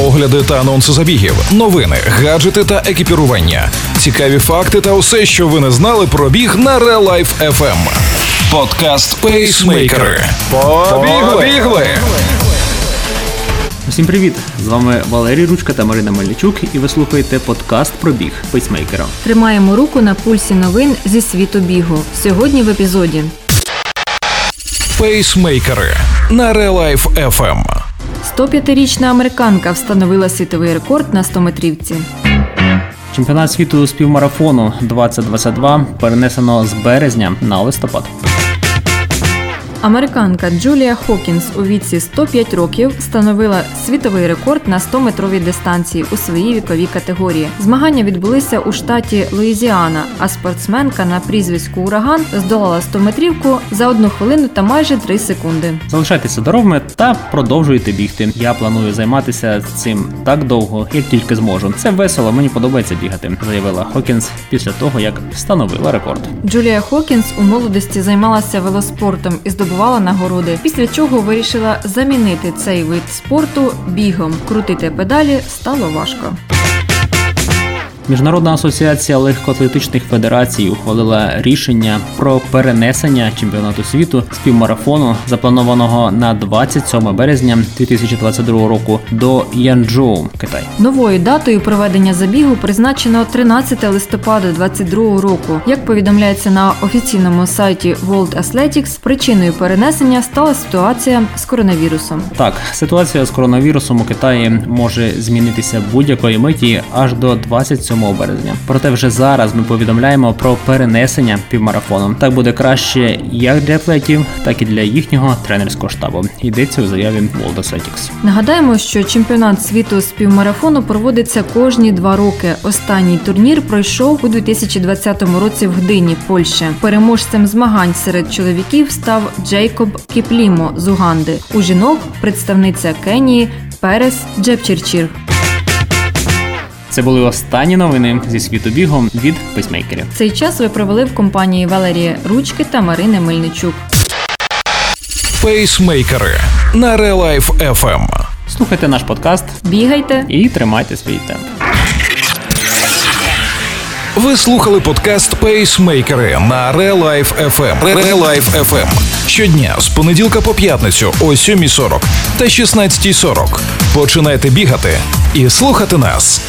огляди та анонси забігів, новини, гаджети та екіпірування, цікаві факти та усе, що ви не знали про біг на Real Life FM. Подкаст Пейсмейкери. Побігли! Усім привіт! З вами Валерій Ручка та Марина Мельничук, і ви слухаєте подкаст про біг пейсмейкера. Тримаємо руку на пульсі новин зі світу бігу. Сьогодні в епізоді. Пейсмейкери на Real Life FM. 105-річна американка встановила світовий рекорд на 100-метрівці. Чемпіонат світу з півмарафону 2022 перенесено з березня на листопад. Американка Джулія Хокінс у віці 105 років встановила світовий рекорд на 100-метровій дистанції у своїй віковій категорії. Змагання відбулися у штаті Луїзіана, а спортсменка на прізвиську Ураган здолала 100-метрівку за одну хвилину та майже 3 секунди. Залишайтеся здоровими та продовжуйте бігти. Я планую займатися цим так довго, як тільки зможу. Це весело, мені подобається бігати, заявила Хокінс після того, як встановила рекорд. Джулія Хокінс у молодості займалася велоспортом і здобувала нагороди. Після чого вирішила замінити цей вид спорту бігом. Крутити педалі стало важко. Міжнародна асоціація легкоатлетичних федерацій ухвалила рішення про перенесення чемпіонату світу з півмарафону, запланованого на 27 березня 2022 року до Янчжоу, Китай. Новою датою проведення забігу призначено 13 листопада 2022 року. Як повідомляється на офіційному сайті World Athletics, причиною перенесення стала ситуація з коронавірусом. Так, ситуація з коронавірусом у Китаї може змінитися будь-якої миті аж до 27 березня. Проте вже зараз ми повідомляємо про перенесення півмарафону. Так буде краще як для атлетів, так і для їхнього тренерського штабу. Йдеться у заяві World Athletics. Нагадаємо, що чемпіонат світу з півмарафону проводиться кожні два роки. Останній турнір пройшов у 2020 році в Гдині, Польща. Переможцем змагань серед чоловіків став Джейкоб Кіплімо з Уганди. У жінок представниця Кенії Перес Джепчерчір. Це були останні новини зі світу бігу від пейсмейкерів. Цей час ви провели в компанії Валерія Ручки та Марини Мельничук. Пейсмейкери на Real Life FM. Слухайте наш подкаст Бігайте! і тримайте свій темп. Ви слухали подкаст Пейсмейкери на Real Life FM. Real Life FM. Щодня з понеділка по п'ятницю о 7.40 та 16.40. Починайте бігати і слухати нас.